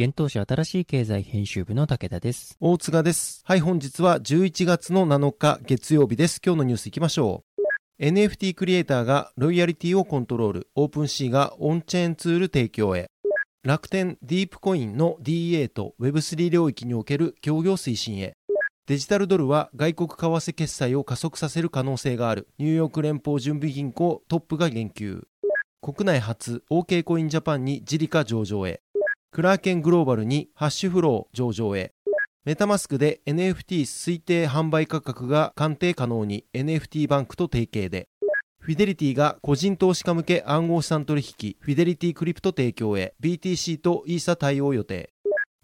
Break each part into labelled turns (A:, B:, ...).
A: 幻冬舎新しい経済編集部の武田です。
B: 大塚です。はい、本日は11月の7日月曜日です。今日のニュースいきましょう。NFT クリエイターがロイヤリティをコントロール。 OpenSea がオンチェーンツール提供へ。楽天ディープコインの DA と Web3 領域における協業推進へ。デジタルドルは外国為替決済を加速させる可能性がある。ニューヨーク連邦準備銀行トップが言及。国内初 OK コインジャパンに自利化上場へ。クラーケングローバルにハッシュフロー上場へ。メタマスクで NFT 推定販売価格が鑑定可能に NFT バンクと提携で。フィデリティが個人投資家向け暗号資産取引フィデリティクリプト提供へ BTC とイーサ対応予定。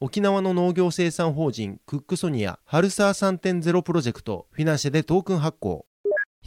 B: 沖縄の農業生産法人クックソニアハルサー3.0プロジェクトフィナンシェでトークン発行。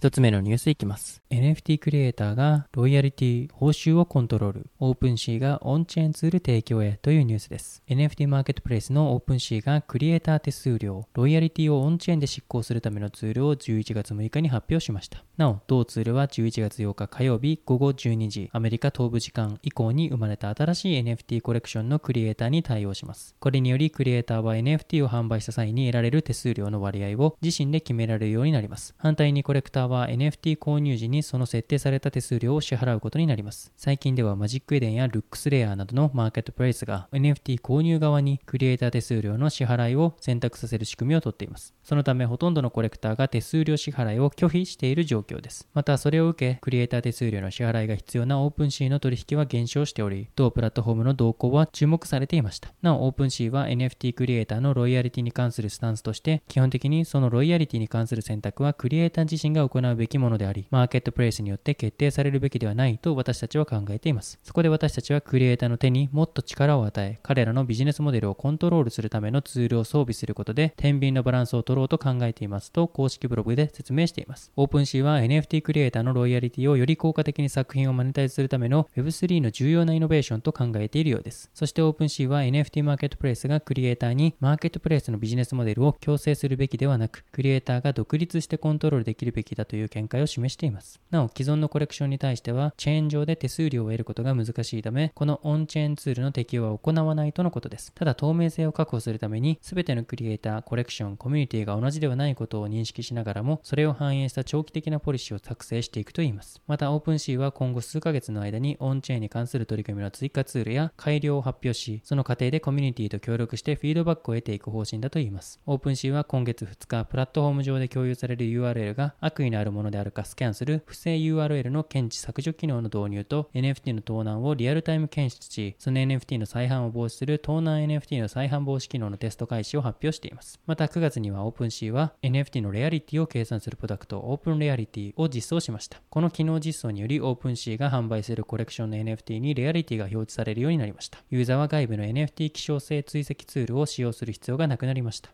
A: 一つ目のニュースいきます。NFT クリエイターがロイヤリティ報酬をコントロール。 OpenSea がオンチェーンツール提供へというニュースです。NFT マーケットプレイスの OpenSea がクリエイター手数料、ロイヤリティをオンチェーンで執行するためのツールを11月6日に発表しました。なお、同ツールは11月8日火曜日午後12時、アメリカ東部時間以降に生まれた新しい NFT コレクションのクリエイターに対応します。これによりクリエイターは NFT を販売した際に得られる手数料の割合を自身で決められるようになります。反対にコレクターはは NFT 購入時にその設定された手数料を支払うことになります。最近では Magic Eden や LooksRare などのマーケットプレイスが NFT 購入側にクリエイター手数料の支払いを選択させる仕組みをとっています。そのためほとんどのコレクターが手数料支払いを拒否している状況です。またそれを受け、クリエイター手数料の支払いが必要な OpenSea の取引は減少しており、同プラットフォームの動向は注目されていました。なお、 OpenSea は NFT クリエイターのロイヤリティに関するスタンスとして、基本的にそのロイヤリティに関する選択はクリエイター自身が行うべきものであり、マーケットプレイスによって決定されるべきではないと私たちは考えています。そこで私たちはクリエイターの手にもっと力を与え、彼らのビジネスモデルをコントロールするためのツールを装備することで、天秤のバランスを取ろうと考えていますと公式ブログで説明しています。 OpenSea は NFT クリエイターのロイヤリティをより効果的に作品をマネタイズするための Web3 の重要なイノベーションと考えているようです。そしてオープンシーは NFT マーケットプレイスがクリエイターにマーケットプレイスのビジネスモデルを強制するべきではなく、クリエイターが独立してコントロールできるべきだとという見解を示しています。なお、既存のコレクションに対しては、チェーン上で手数料を得ることが難しいため、このオンチェーンツールの適用は行わないとのことです。ただ、透明性を確保するために、すべてのクリエイター、コレクション、コミュニティが同じではないことを認識しながらも、それを反映した長期的なポリシーを作成していくといいます。また、 OpenSea は今後数ヶ月の間にオンチェーンに関する取り組みの追加ツールや改良を発表し、その過程でコミュニティと協力してフィードバックを得ていく方針だといいます。 OpenSea は今月2日、プラットフォーム上で共有される URL が悪意のあるものであるかスキャンする不正 URL の検知削除機能の導入と NFT の盗難をリアルタイム検出し、その NFT の再販を防止する盗難 NFT の再販防止機能のテスト開始を発表しています。また9月には OpenC は NFT のレアリティを計算するプロダクト Open Reality を実装しました。この機能実装により OpenC が販売するコレクションの NFT にレアリティが表示されるようになりました。ユーザーは外部の NFT 希少性追跡ツールを使用する必要がなくなりました。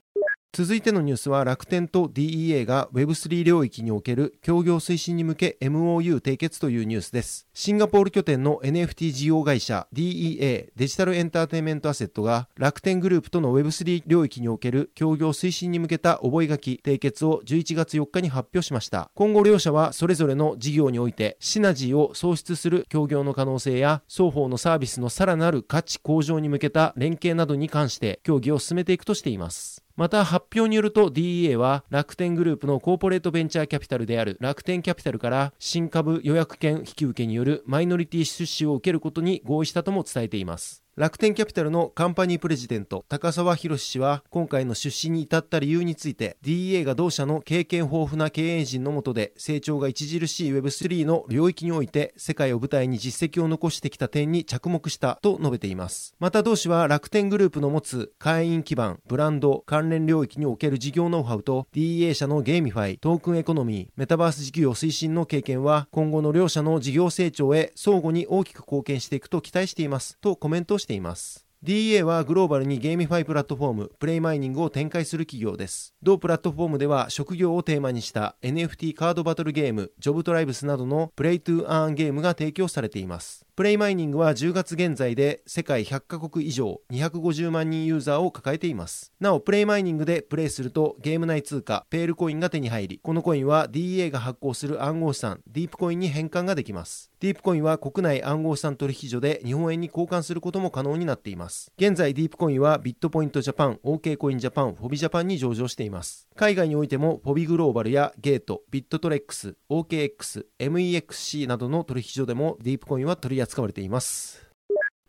B: 続いてのニュースは楽天と DEA が Web3 領域における協業推進に向け MOU 締結というニュースです。シンガポール拠点の NFT 事業会社 DEA デジタルエンターテインメントアセットが楽天グループとの Web3 領域における協業推進に向けた覚書締結を11月4日に発表しました。今後両社はそれぞれの事業においてシナジーを創出する協業の可能性や双方のサービスのさらなる価値向上に向けた連携などに関して協議を進めていくとしています。また発表によると DEA は楽天グループのコーポレートベンチャーキャピタルである楽天キャピタルから新株予約権引き受けによるマイノリティ出資を受けることに合意したとも伝えています。楽天キャピタルのカンパニープレジデント高沢博氏は今回の出資に至った理由について DEA が同社の経験豊富な経営陣の下で成長が著しい Web3 の領域において世界を舞台に実績を残してきた点に着目したと述べています。また同氏は楽天グループの持つ会員基盤ブランド関連領域における事業ノウハウと DEA 社の GameFi トークンエコノミーメタバース事業推進の経験は今後の両社の事業成長へ相互に大きく貢献していくと期待しています。とコメントしてています。DA はグローバルにゲーミファイプラットフォーム、プレイマイニングを展開する企業です。同プラットフォームでは職業をテーマにした NFT カードバトルゲーム、 JobTribesなどの Play to Earn ゲームが提供されています。 PlayMining は10月現在で世界100カ国以上250万人ユーザーを抱えています。なお、 PlayMining でプレイするとゲーム内通貨ペールコインが手に入り、このコインは DEA が発行する暗号資産 DEAPcoin に変換ができます。 DEAPcoin は国内暗号資産取引所で日本円に交換することも可能になっています。現在ディープコインはビットポイントジャパン、OK コインジャパン、フォビジャパンに上場しています。海外においても Huobi Global や Gate、Bittrex、OKX、MEXC などの取引所でも DEAPcoin は取り扱われています。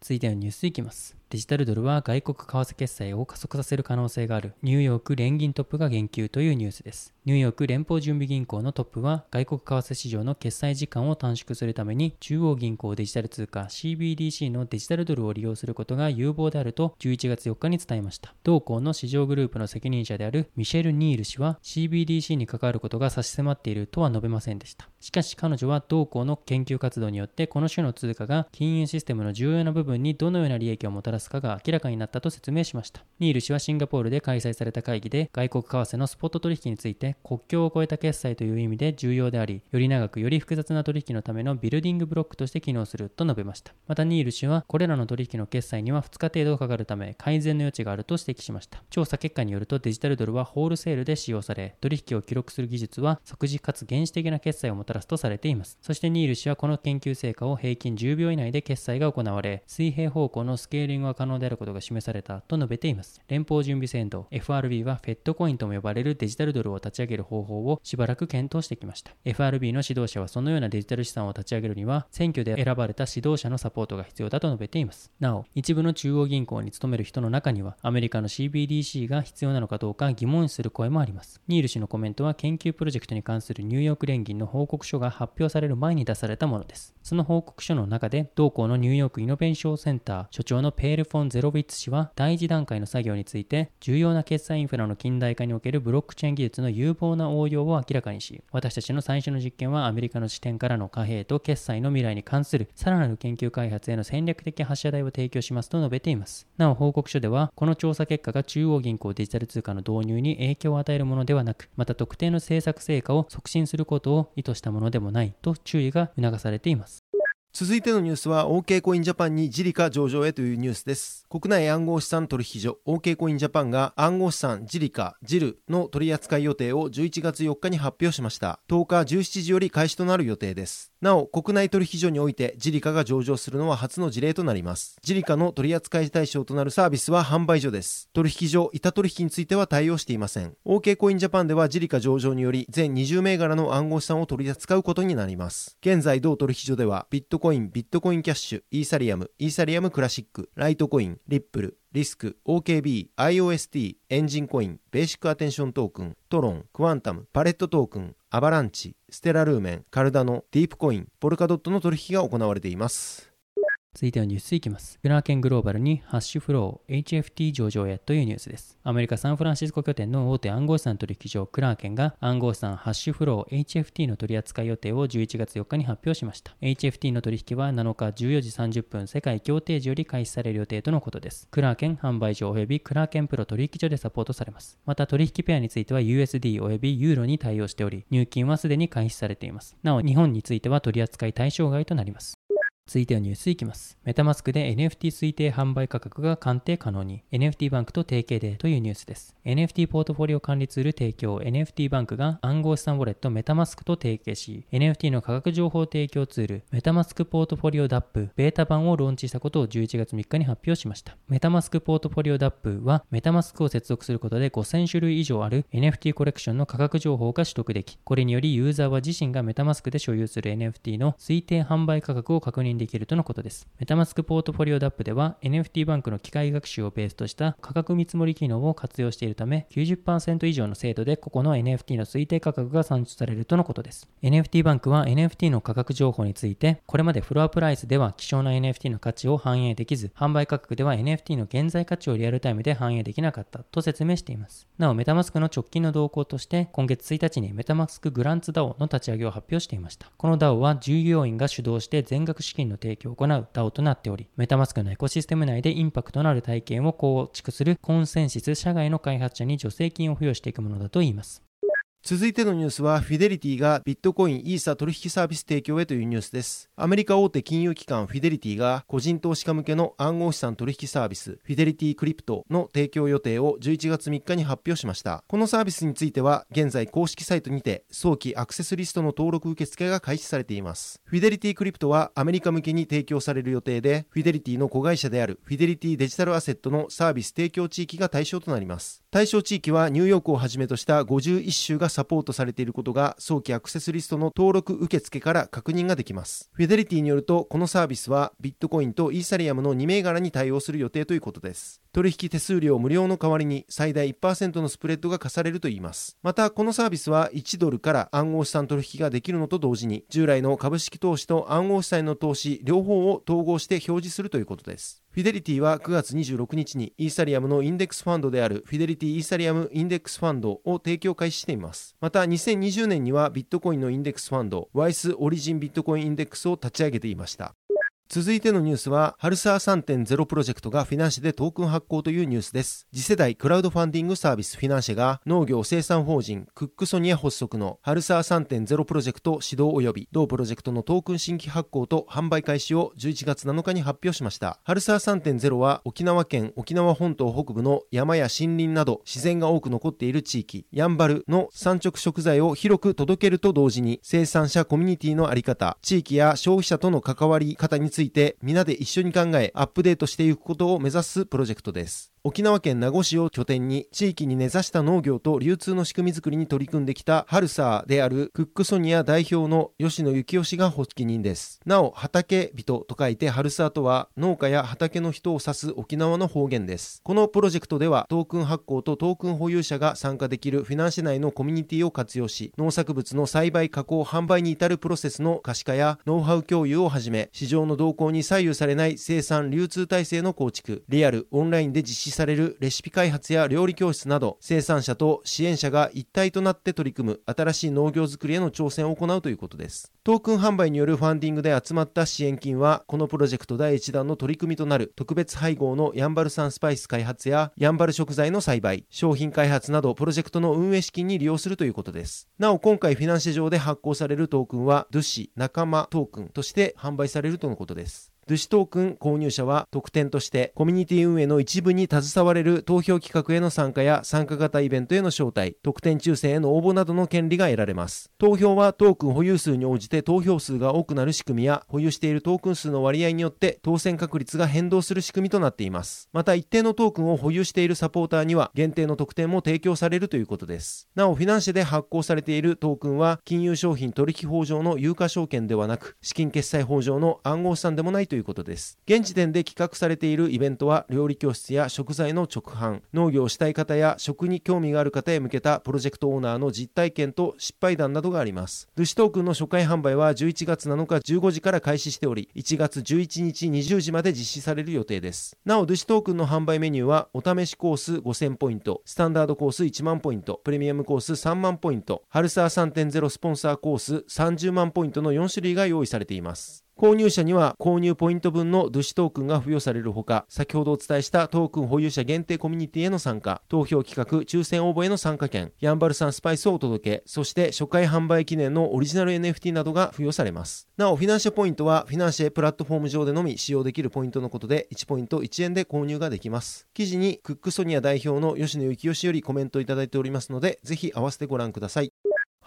A: 続いてのニュースいきます。デジタルドルは外国為替決済を加速させる可能性があるニューヨーク連銀トップが言及というニュースです。ニューヨーク連邦準備銀行のトップは外国為替市場の決済時間を短縮するために中央銀行デジタル通貨 CBDC のデジタルドルを利用することが有望であると11月4日に伝えました。同行の市場グループの責任者であるミシェル・ニール氏は CBDC に関わることが差し迫っているとは述べませんでした。しかし彼女は同行の研究活動によってこの種の通貨が金融システムの重要な部分にどのような利益をもたらすかが明らかになったと説明しました。ニール氏はシンガポールで開催された会議で外国為替のスポット取引について国境を越えた決済という意味で重要であり、より長くより複雑な取引のためのビルディングブロックとして機能すると述べました。またニール氏はこれらの取引の決済には2日程度かかるため改善の余地があると指摘しました。調査結果によるとデジタルドルはホールセールで使用され、取引を記録する技術は即時かつ原始的な決済をもたらすとされています。そしてニール氏はこの研究成果を平均10秒以内で決済が行われ、水平方向のスケーリングが可能であることが示されたと述べています。連邦準備制度 FRB はフェットコインとも呼ばれるデジタルドルを立ち上げる方法をしばらく検討してきました。FRB の指導者はそのようなデジタル資産を立ち上げるには、選挙で選ばれた指導者のサポートが必要だと述べています。なお、一部の中央銀行に勤める人の中には、アメリカの CBDC が必要なのかどうか疑問視する声もあります。ニール氏のコメントは研究プロジェクトに関するニューヨーク連銀の報告書が発表される前に出されたものです。その報告書の中で、同校のニューヨークイノベーションセンター所長のペール・フォン・ゼロビッツ氏は、第一段階の作業について、重要な決済インフラの近代化におけるブロックチェーン技術の有望な応用を明らかにし、私たちの最初の実験はアメリカの視点からの貨幣と決済の未来に関するさらなる研究開発への戦略的発射台を提供しますと述べています。なお報告書では、この調査結果が中央銀行デジタル通貨の導入に影響を与えるものではなく、また特定の政策成果を促進することを意図したものでもないと注意が促されています。
B: 続いてのニュースは OK コインジャパンにジリカ上場へというニュースです。国内暗号資産取引所 OK コインジャパンが暗号資産ジリカ、ジルの取扱い予定を11月4日に発表しました。10日17時より開始となる予定です。なお、国内取引所においてジリカが上場するのは初の事例となります。ジリカの取扱い対象となるサービスは販売所です。取引所、板取引については対応していません。OK コインジャパンではジリカ上場により全20銘柄の暗号資産を取り扱うことになります。現在同取引所ではビットトコイン、ビットコインキャッシュ、イーサリアム、イーサリアムクラシック、ライトコイン、リップル、リスク、OKB、IOST、エンジンコイン、ベーシックアテンショントークン、トロン、クワンタム、パレットトークン、アバランチ、ステラルーメン、カルダノ、ディープコイン、ポルカドットの取引が行われています。
A: 続いてのニュースいきます。クラーケングローバルにハッシュフロー HFT 上場へというニュースです。アメリカ・サンフランシスコ拠点の大手暗号資産取引所クラーケンが暗号資産ハッシュフロー HFT の取扱い予定を11月4日に発表しました。HFT の取引は7日14時30分世界協定時より開始される予定とのことです。クラーケン販売所及びクラーケンプロ取引所でサポートされます。また取引ペアについては USD 及びユーロに対応しており、入金はすでに開始されています。なお、日本については取扱い対象外となります。続いてはニュースいきます。メタマスクで NFT 推定販売価格が鑑定可能に NFT バンクと提携でというニュースです。NFT ポートフォリオ管理ツール提供 NFT バンクが暗号資産ウォレット MetaMask と提携し NFT の価格情報提供ツールメタマスクポートフォリオ DAP ベータ版をローンチしたことを11月3日に発表しました。メタマスクポートフォリオ DAP はメタマスクを接続することで5000種類以上ある NFT コレクションの価格情報が取得できこれによりユーザーは自身が MetaMask で所有する NFT の推定販売価格を確認できるとのことです。。メタマスクポートフォリオ DAP では NFT バンクの機械学習をベースとした価格見積もり機能を活用しているため90%以上の精度で個々の NFT の推定価格が算出されるとのことです。NFT バンクは NFT の価格情報についてこれまでフロアプライスでは希少な NFT の価値を反映できず販売価格では NFT の現在価値をリアルタイムで反映できなかったと説明しています。なおメタマスクの直近の動向として今月1日にメタマスクグランツ DAO の立ち上げを発表していました。この DAO は従業員が主導して全額資金の提供を行う DAO となっており、メタマスクのエコシステム内でインパクトのある体験を構築するコンセンシス社外の開発者に助成金を付与していくものだといいます。
B: 続いてのニュースは、フィデリティがビットコイン、イーサ取引サービス提供へというニュースです。アメリカ大手金融機関フィデリティが個人投資家向けの暗号資産取引サービス、フィデリティクリプトの提供予定を11月3日に発表しました。このサービスについては、現在公式サイトにて早期アクセスリストの登録受付が開始されています。フィデリティクリプトはアメリカ向けに提供される予定で、フィデリティの子会社であるフィデリティデジタルアセットのサービス提供地域が対象となります。対象地域はニューヨークをはじめとした51州がサポートされていることが早期アクセスリストの登録受付から確認ができます。フィデリティによると、このサービスはビットコインとイーサリアムの2銘柄に対応する予定ということです。取引手数料無料の代わりに最大1%のスプレッドが課されるといいます。また、このサービスは1ドルから暗号資産取引ができるのと同時に、従来の株式投資と暗号資産の投資両方を統合して表示するということです。フィデリティは9月26日にイーサリアムのインデックスファンドであるフィデリティイーサリアムインデックスファンドを提供開始しています。また2020年にはビットコインのインデックスファンドワイスオリジンビットコインインデックスを立ち上げていました。続いてのニュースは、ハルサー3.0プロジェクトがフィナンシェでトークン発行というニュースです。次世代クラウドファンディングサービスフィナンシェが農業生産法人クックソニア発足のハルサー3.0プロジェクト始動及び同プロジェクトのトークン新規発行と販売開始を11月7日に発表しました。ハルサー3.0は沖縄県沖縄本島北部の山や森林など自然が多く残っている地域、ヤンバルの産直食材を広く届けると同時に生産者コミュニティのあり方、地域や消費者との関わり方についてついて皆で一緒に考えアップデートしていくことを目指すプロジェクトです。沖縄県名護市を拠点に地域に根ざした農業と流通の仕組みづくりに取り組んできたハルサーであるクックソニア代表の吉野幸雄氏が発起人です。なお、畑人と書いてハルサーとは農家や畑の人を指す沖縄の方言です。このプロジェクトではトークン発行とトークン保有者が参加できるフィナンシェ内のコミュニティを活用し、農作物の栽培加工販売に至るプロセスの可視化やノウハウ共有をはじめ、市場の動向に左右されない生産流通体制の構築、リアル、オンラインで実施されるレシピ開発や料理教室など生産者と支援者が一体となって取り組む新しい農業づくりへの挑戦を行うということです。トークン販売によるファンディングで集まった支援金はこのプロジェクト第1弾の取り組みとなる特別配合のヤンバル産スパイス開発やヤンバル食材の栽培商品開発などプロジェクトの運営資金に利用するということです。なお今回フィナンシェ上で発行されるトークンはドゥシ仲間トークンとして販売されるとのことです。ドゥシトークン購入者は特典としてコミュニティ運営の一部に携われる投票企画への参加や参加型イベントへの招待、特典抽選への応募などの権利が得られます。投票はトークン保有数に応じて投票数が多くなる仕組みや保有しているトークン数の割合によって当選確率が変動する仕組みとなっています。また一定のトークンを保有しているサポーターには限定の特典も提供されるということです。なお、フィナンシェで発行されているトークンは金融商品取引法上の有価証券ではなく資金決済法上の暗号資産でもないといういうことです。現時点で企画されているイベントは、料理教室や食材の直販、農業をしたい方や食に興味がある方へ向けたプロジェクトオーナーの実体験と失敗談などがあります。ルシトークンの初回販売は11月7日15時から開始しており、1月11日20時まで実施される予定です。なお、ルシトークンの販売メニューは、お試しコース5000ポイント、スタンダードコース1万ポイント、プレミアムコース3万ポイント、ハルサー3.0スポンサーコース30万ポイントの4種類が用意されています。購入者には購入ポイント分のドゥシトークンが付与されるほか、先ほどお伝えしたトークン保有者限定コミュニティへの参加、投票企画、抽選応募への参加券、ヤンバルサンスパイスをお届け、そして初回販売記念のオリジナル NFT などが付与されます。なお、フィナンシェポイントはフィナンシェプラットフォーム上でのみ使用できるポイントのことで、1ポイント1円で購入ができます。記事にクックソニア代表の吉野幸義よりコメントいただいておりますので、ぜひ合わせてご覧ください。